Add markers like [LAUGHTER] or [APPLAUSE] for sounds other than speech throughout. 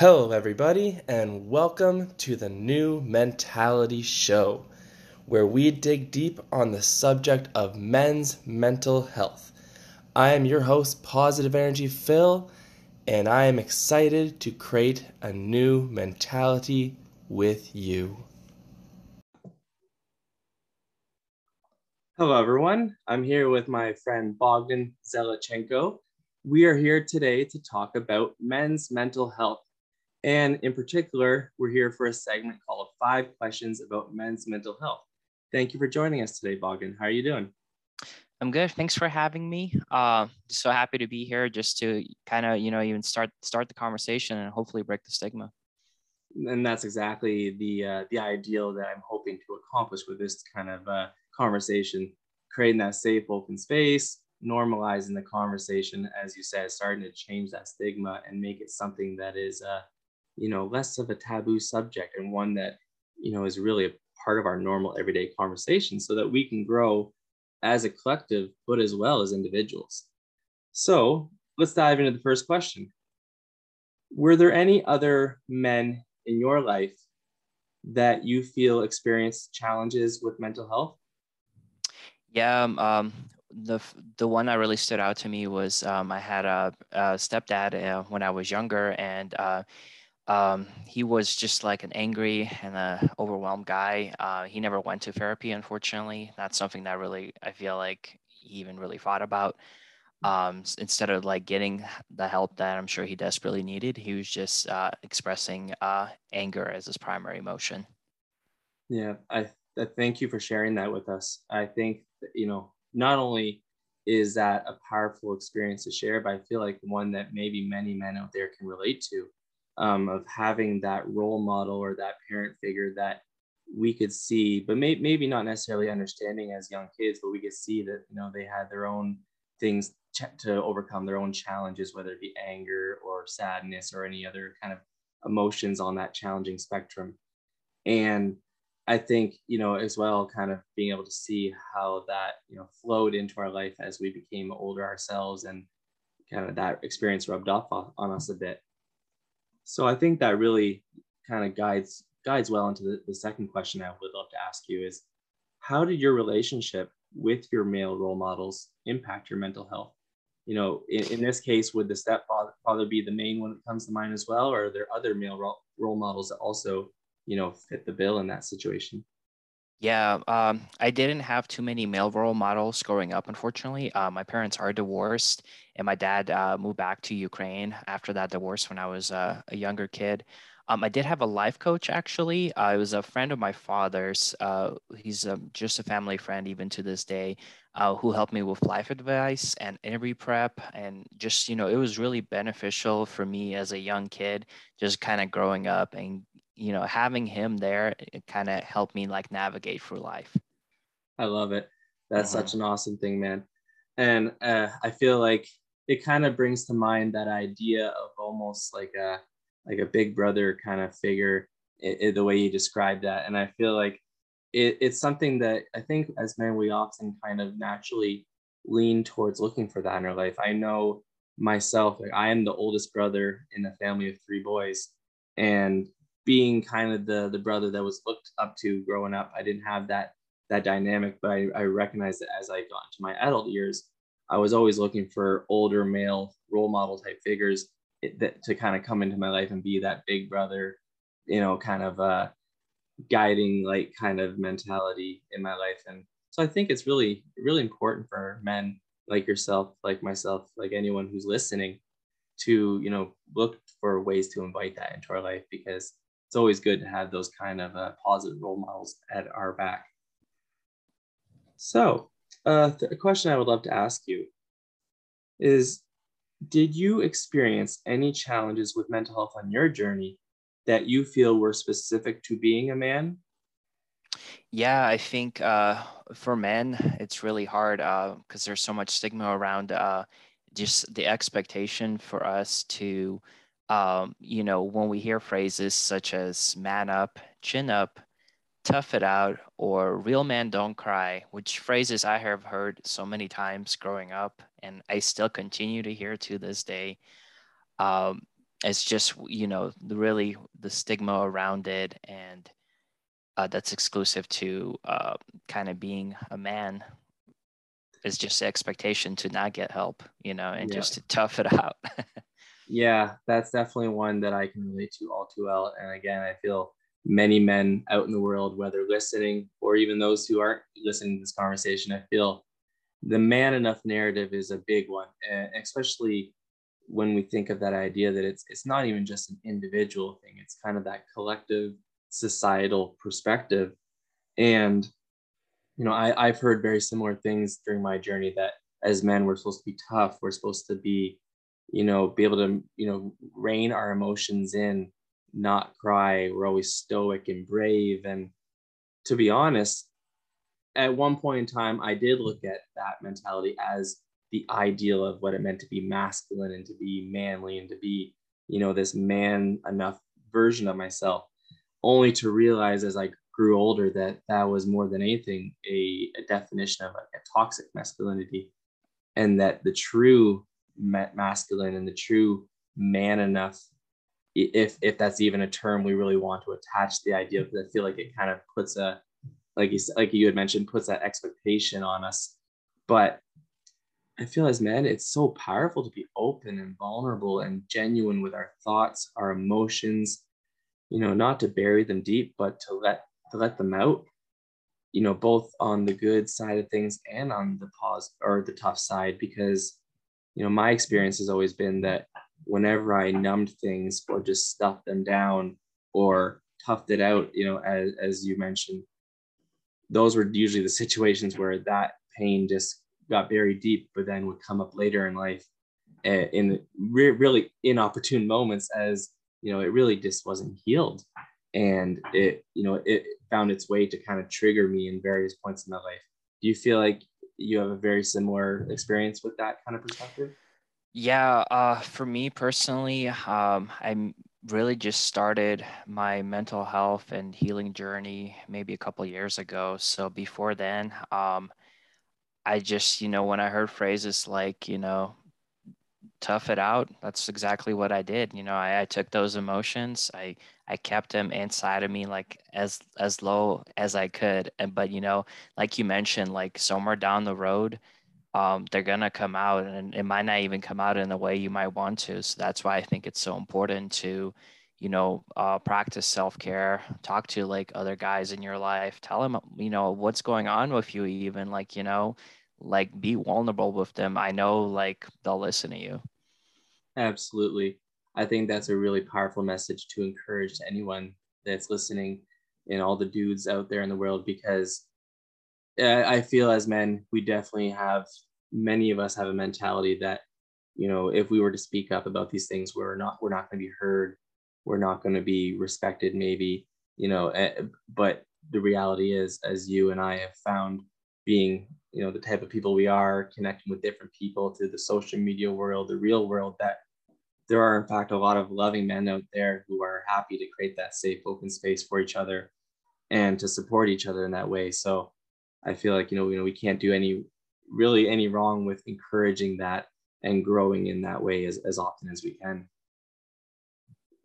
Hello, everybody, and welcome to the New Mentality Show, where we dig deep on the subject of men's mental health. I am your host, Positive Energy Phil, and I am excited to create a new mentality with you. Hello, everyone. I'm here with my friend Bogdan Zelichenko. We are here today to talk about men's mental health. And in particular, we're here for a segment called Five Questions About Men's Mental Health. Thank you for joining us today, Bogdan. How are you doing? I'm good. Thanks for having me. Uh, so happy to be here just to kind of, you know, even start start the conversation and hopefully break the stigma. And that's exactly the uh, the ideal that I'm hoping to accomplish with this kind of uh, conversation, creating that safe, open space, normalizing the conversation, as you said, starting to change that stigma and make it something that is, uh, you know, less of a taboo subject and one that, you know, is really a part of our normal everyday conversation so that we can grow as a collective, but as well as individuals. So let's dive into the first question. Were there any other men in your life that you feel experienced challenges with mental health? Yeah, um, um the the one that really stood out to me was um, I had a, a stepdad uh, when I was younger, and uh, um, he was just like an angry and a overwhelmed guy. Uh, he never went to therapy, unfortunately. That's something that really I feel like he even really thought about. Um, instead of like getting the help that I'm sure he desperately needed, he was just uh, expressing uh, anger as his primary emotion. Yeah, I, thank you for sharing that with us. I think you know not only is that a powerful experience to share, but I feel like one that maybe many men out there can relate to um, of having that role model or that parent figure that we could see, but may, maybe not necessarily understanding as young kids, but we could see that, you know, they had their own things ch- to overcome their own challenges, whether it be anger or sadness or any other kind of emotions on that challenging spectrum. And I think, you know, as well, kind of being able to see how that, you know, flowed into our life as we became older ourselves and kind of that experience rubbed off on us a bit. So I think that really kind of guides guides well into the, the second question I would love to ask you is how did your relationship with your male role models impact your mental health? You know, in, in this case, would the stepfather father be the main one that comes to mind as well, or are there other male role, role models that also you know fit the bill in that situation yeah um, i didn't have too many male role models growing up unfortunately uh, my parents are divorced and my dad uh, moved back to ukraine after that divorce when i was uh, a younger kid um, I did have a life coach actually. Uh, it was a friend of my father's. Uh, he's um, just a family friend even to this day, uh, who helped me with life advice and interview prep. And just, you know, it was really beneficial for me as a young kid, just kind of growing up and you know, having him there it kind of helped me like navigate through life. I love it. That's mm-hmm. such an awesome thing, man. And uh, I feel like it kind of brings to mind that idea of almost like a like a big brother kind of figure, it, it, the way you described that. And I feel like it, it's something that I think as men we often kind of naturally lean towards looking for that in our life. I know myself, like I am the oldest brother in a family of three boys, and being kind of the the brother that was looked up to growing up. I didn't have that that dynamic, but I, I recognized that as I got into my adult years, I was always looking for older male role model type figures that, to kind of come into my life and be that big brother, you know, kind of uh, guiding like kind of mentality in my life. And so I think it's really, really important for men like yourself, like myself, like anyone who's listening to, you know, look for ways to invite that into our life because it's always good to have those kind of uh, positive role models at our back. So, uh, a question I would love to ask you is Did you experience any challenges with mental health on your journey that you feel were specific to being a man? Yeah, I think uh, for men, it's really hard because uh, there's so much stigma around uh, just the expectation for us to um, you know, when we hear phrases such as man up, chin up, tough it out, or real man don't cry, which phrases I have heard so many times growing up and I still continue to hear to this day. Um, it's just you know really the stigma around it and uh, that's exclusive to uh, kind of being a man is just the expectation to not get help you know and yeah. just to tough it out [LAUGHS] yeah that's definitely one that i can relate to all too well and again i feel many men out in the world whether listening or even those who aren't listening to this conversation i feel the man enough narrative is a big one and especially when we think of that idea that it's it's not even just an individual thing it's kind of that collective societal perspective. And you know I, i've heard very similar things during my journey that as men we're supposed to be tough we're supposed to be you know be able to you know rein our emotions in not cry. We're always stoic and brave. And to be honest at one point in time i did look at that mentality as the ideal of what it meant to be masculine and to be manly and to be you know this man enough version of myself only to realize as i grew older that that was more than anything a, a definition of a, a, toxic masculinity. And that the true masculine and the true man enough if if that's even a term we really want to attach the idea because i feel like it kind of puts a like you like you had mentioned puts that expectation on us. But I feel as men, it's so powerful to be open and vulnerable and genuine with our thoughts, our emotions, you know, not to bury them deep, but to let to let them out, you know, both on the good side of things and on the pause or the tough side, because you know, my experience has always been that whenever I numbed things or just stuffed them down or toughed it out, you know, as as you mentioned, those were usually the [LAUGHS] situations where that pain just got buried deep, but then would come up later in life eh, in re- really inopportune moments as you know it really just wasn't healed. And it you know it found its way to kind of trigger me in various points in my life. Do you feel like you have a very similar experience with that kind of perspective yeah uh, for me personally um, i really just started my mental health and healing journey maybe a couple years ago so before then um, I just, you know, when I heard phrases like, you know, tough it out, that's exactly what I did. You know, I, I took those emotions, I I kept them inside of me like as as low as I could. And but you know, like you mentioned, like somewhere down the road, um, they're gonna come out and it might not even come out in the way you might want to. So that's why I think it's so important to, you know, uh, practice self care, talk to like other guys in your life, tell them, you know, what's going on with you, even like, you know, like be vulnerable with them. I know like they'll listen to you. Absolutely. I think that's a really powerful message to encourage to anyone that's listening and all the dudes out there in the world because I feel as men, we definitely have many of us have a mentality that, you know, if we were to speak up about these things, we're not we're not going to be heard. We're not going to be respected maybe you know eh, but the reality is as you and i have found being you know the type of people we are connecting with different people through the social media world the real world that there are in fact a lot of loving men out there who are happy to create that safe open space for each other and to support each other in that way. So i feel like you know you know we can't do any really any wrong with encouraging that and growing in that way as, as often as we can.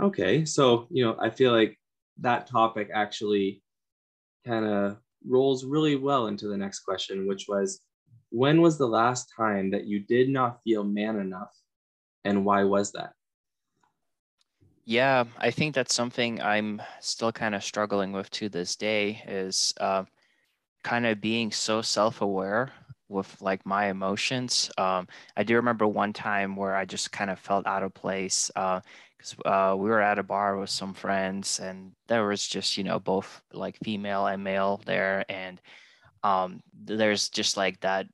Okay, so you know, I feel like that topic actually kind of rolls really well into the next question, which was when was the last time that you did not feel man enough and why was that? Yeah, I think that's something I'm still kind of struggling with to this day is uh, kind of being so self-aware with like my emotions. Um, I do remember one time where I just kind of felt out of place. Uh, because uh, we were at a bar with some friends and there was just you know both like female and male there and um, there's just like that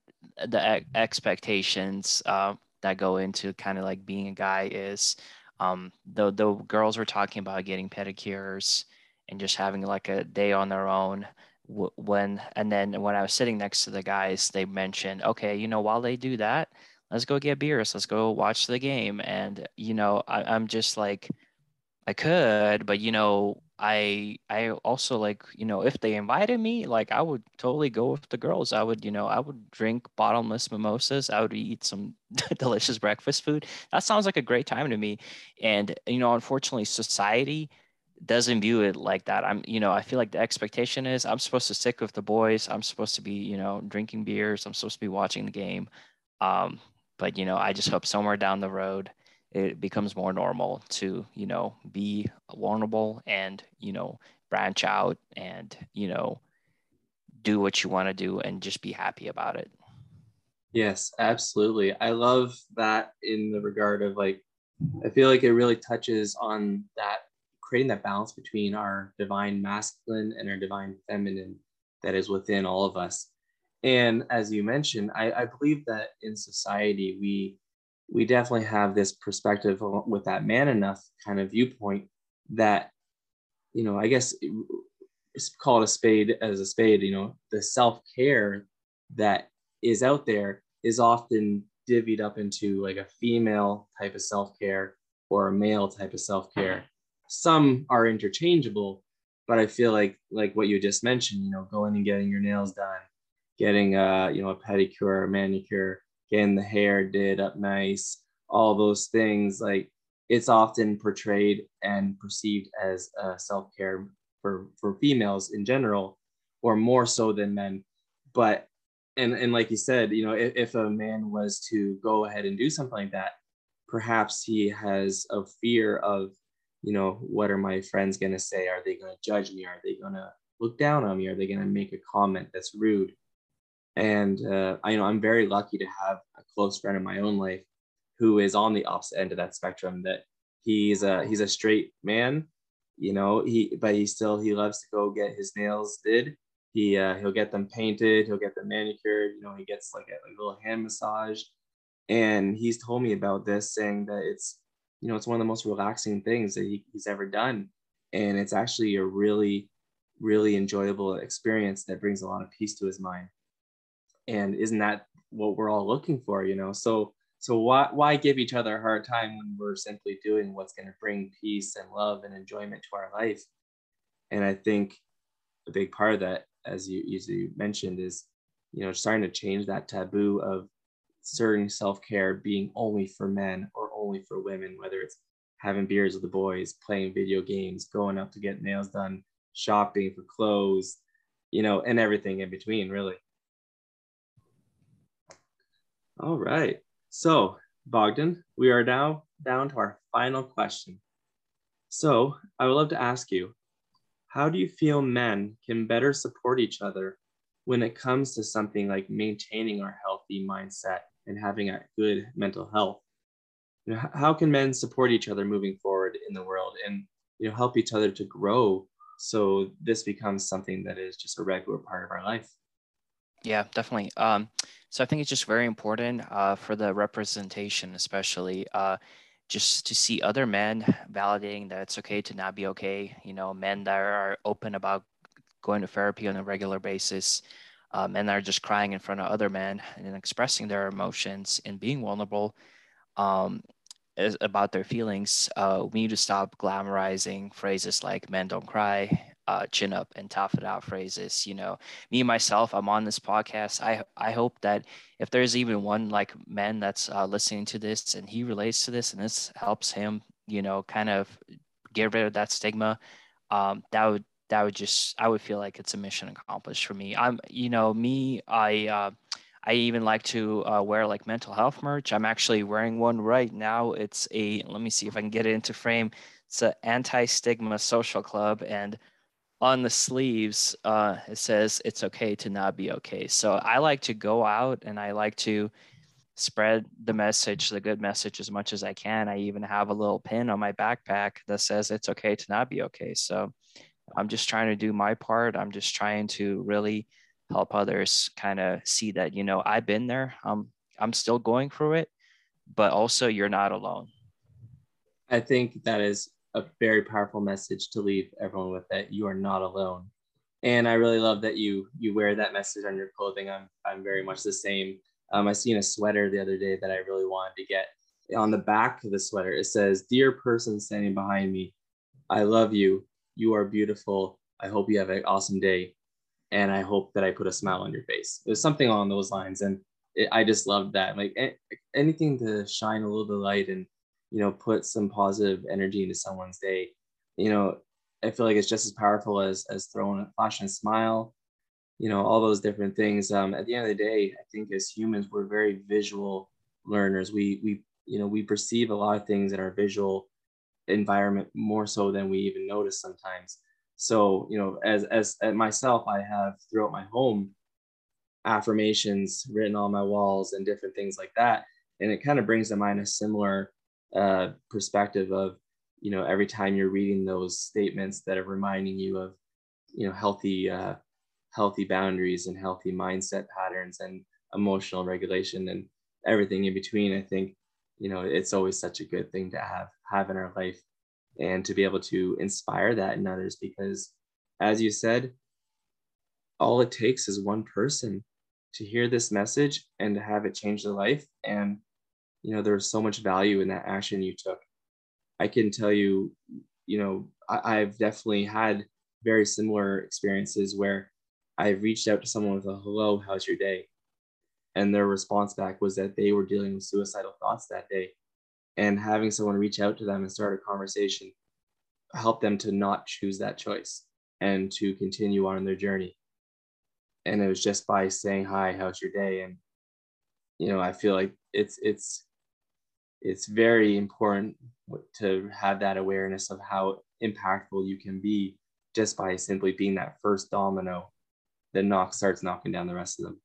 the expectations uh, that go into kind of like being a guy is um, the the girls were talking about getting pedicures and just having like a day on their own when and then when I was sitting next to the guys they mentioned okay you know while they do that let's go get beers let's go watch the game. And you know I, i'm just like I could, but you know, I I also like, you know, if they invited me, like I would totally go with the girls. I would, you know, I would drink bottomless mimosas. I would eat some [LAUGHS] delicious breakfast food. That sounds like a great time to me. And you know, unfortunately, society doesn't view it like that. I'm, you know, I feel like the expectation is I'm supposed to stick with the boys. I'm supposed to be, you know, drinking beers. I'm supposed to be watching the game. Um, but you know, I just hope somewhere down the road it becomes more normal to you know be vulnerable and you know branch out and you know do what you want to do and just be happy about it. Yes absolutely. I love that in the regard of like i feel like it really touches on that creating that balance between our divine masculine and our divine feminine that is within all of us. And as you mentioned i, I believe that in society we we definitely have this perspective with that man enough kind of viewpoint that you know i guess call it a spade as a spade you know the self-care that is out there is often divvied up into like a female type of self-care or a male type of self-care. Some are interchangeable but i feel like like what you just mentioned you know going and getting your nails done getting a you know a pedicure a manicure getting the hair did up nice, all those things. Like it's often portrayed and perceived as a self care for for females in general, or more so than men. But and and like you said, you know, if, if a man was to go ahead and do something like that, perhaps he has a fear of, you know, what are my friends going to say? Are they going to judge me? Are they going to look down on me? Are they going to make a comment that's rude? And uh, I you know I'm very lucky to have a close friend in my own life who is on the opposite end of that spectrum. That he's a he's a straight man, you know. He but he still he loves to go get his nails did. He uh, he'll get them painted. He'll get them manicured. You know, he gets like a, a little hand massage. And he's told me about this, saying that it's you know it's one of the most relaxing things that he, he's ever done, and it's actually a really really enjoyable experience that brings a lot of peace to his mind and isn't that what we're all looking for you know? So so why why give each other a hard time when we're simply doing what's going to bring peace and love and enjoyment to our life? And i think a big part of that as you as you mentioned is you know starting to change that taboo of certain self-care being only for men or only for women whether it's having beers with the boys playing video games going out to get nails done shopping for clothes you know and everything in between really all right. So, Bogdan, we are now down to our final question. So, I would love to ask you how do you feel men can better support each other when it comes to something like maintaining our healthy mindset and having a good mental health? You know, how can men support each other moving forward in the world and you know help each other to grow so this becomes something that is just a regular part of our life? Yeah, definitely. Um, so I think it's just very important uh, for the representation, especially uh, just to see other men validating that it's okay to not be okay. You know, men that are open about going to therapy on a regular basis, uh, men that are just crying in front of other men and expressing their emotions and being vulnerable. Um, about their feelings, uh, we need to stop glamorizing phrases like "men don't cry," uh, chin up and tough it out phrases. You know, me myself, I'm on this podcast. I I hope that if there's even one like man that's uh, listening to this and he relates to this and this helps him, you know, kind of get rid of that stigma, um, that would that would just I would feel like it's a mission accomplished for me. I'm you know me I. Uh, I even like to uh, wear like mental health merch. I'm actually wearing one right now. It's a let me see if I can get it into frame. It's an anti-stigma social club, and on the sleeves, uh, it says it's okay to not be okay. So I like to go out and I like to spread the message, the good message, as much as I can. I even have a little pin on my backpack that says it's okay to not be okay. So I'm just trying to do my part. I'm just trying to really help others kind of see that, you know, I've been there. I'm I'm still going through it, but also you're not alone. I think that is a very powerful message to leave everyone with that you are not alone. And I really love that you you wear that message on your clothing. I'm I'm very much the same. Um, I seen a sweater the other day that I really wanted to get. On the back of the sweater, it says, "Dear person standing behind me, I love you. You are beautiful. I hope you have an awesome day. And I hope that I put a smile on your face. There's something along those lines. And it, I just loved that. Like anything to shine a little bit of light and, you know, put some positive energy into someone's day. You know, I feel like it's just as powerful as, as throwing a flashing smile, you know, all those different things. Um, at the end of the day, I think as humans, we're very visual learners. We, we, you know, we perceive a lot of things in our visual environment more so than we even notice sometimes. So, you know, as, as, as myself, I have throughout my home affirmations written on my walls and different things like that. And it kind of brings to mind a similar uh, perspective of, you know, every time you're reading those statements that are reminding you of, you know, healthy, uh, healthy boundaries and healthy mindset patterns and emotional regulation and everything in between. I think, you know, it's always such a good thing to have have in our life and to be able to inspire that in others because as you said all it takes is one person to hear this message and to have it change their life and you know there's so much value in that action you took. I can tell you you know I, i've definitely had very similar experiences where i've reached out to someone with a hello how's your day? And their response back was that they were dealing with suicidal thoughts that day. And having someone reach out to them and start a conversation helped them to not choose that choice and to continue on their journey. And it was just by saying hi how's your day? And you know i feel like it's it's it's very important to have that awareness of how impactful you can be just by simply being that first domino that knock starts knocking down the rest of them.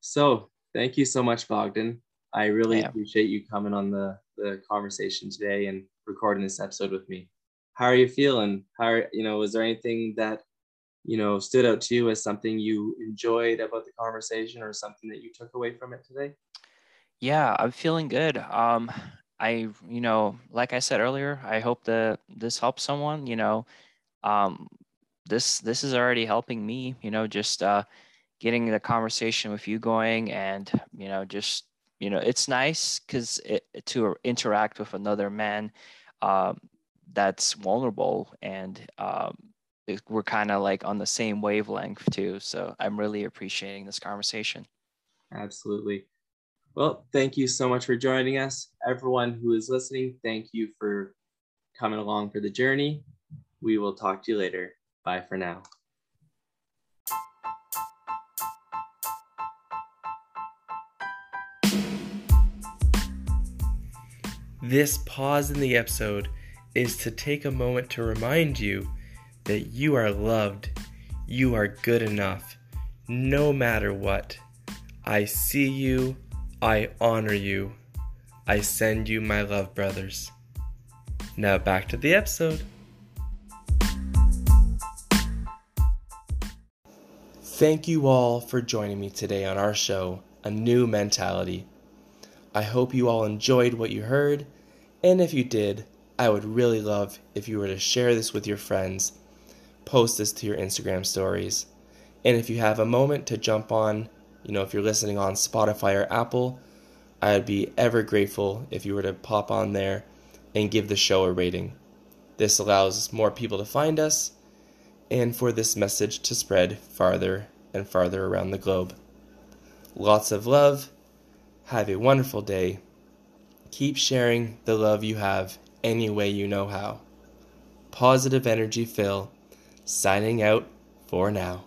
So thank you so much bogdan. I really yeah. appreciate you coming on the the conversation today and recording this episode with me. How are you feeling? How are, you know was there anything that you know stood out to you as something you enjoyed about the conversation or something that you took away from it today yeah i'm feeling good um i you know like i said earlier i hope that this helps someone you know um this this is already helping me you know just uh getting the conversation with you going and you know just you know it's nice because it, to interact with another man um, that's vulnerable and um, we're kind of like on the same wavelength too. So I'm really appreciating this conversation. Absolutely. Well, thank you so much for joining us. Everyone who is listening, thank you for coming along for the journey. We will talk to you later. Bye for now. This pause in the episode is to take a moment to remind you that you are loved, you are good enough, no matter what. I see you, I honor you, I send you my love, brothers. Now back to the episode. Thank you all for joining me today on our show, A New Mentality. I hope you all enjoyed what you heard, and if you did, I would really love if you were to share this with your friends post this to your Instagram stories. And if you have a moment to jump on, you know, if you're listening on Spotify or Apple, I'd be ever grateful if you were to pop on there and give the show a rating. This allows more people to find us and for this message to spread farther and farther around the globe. Lots of love. Have a wonderful day. Keep sharing the love you have any way you know how. Positive energy Phil signing out for now.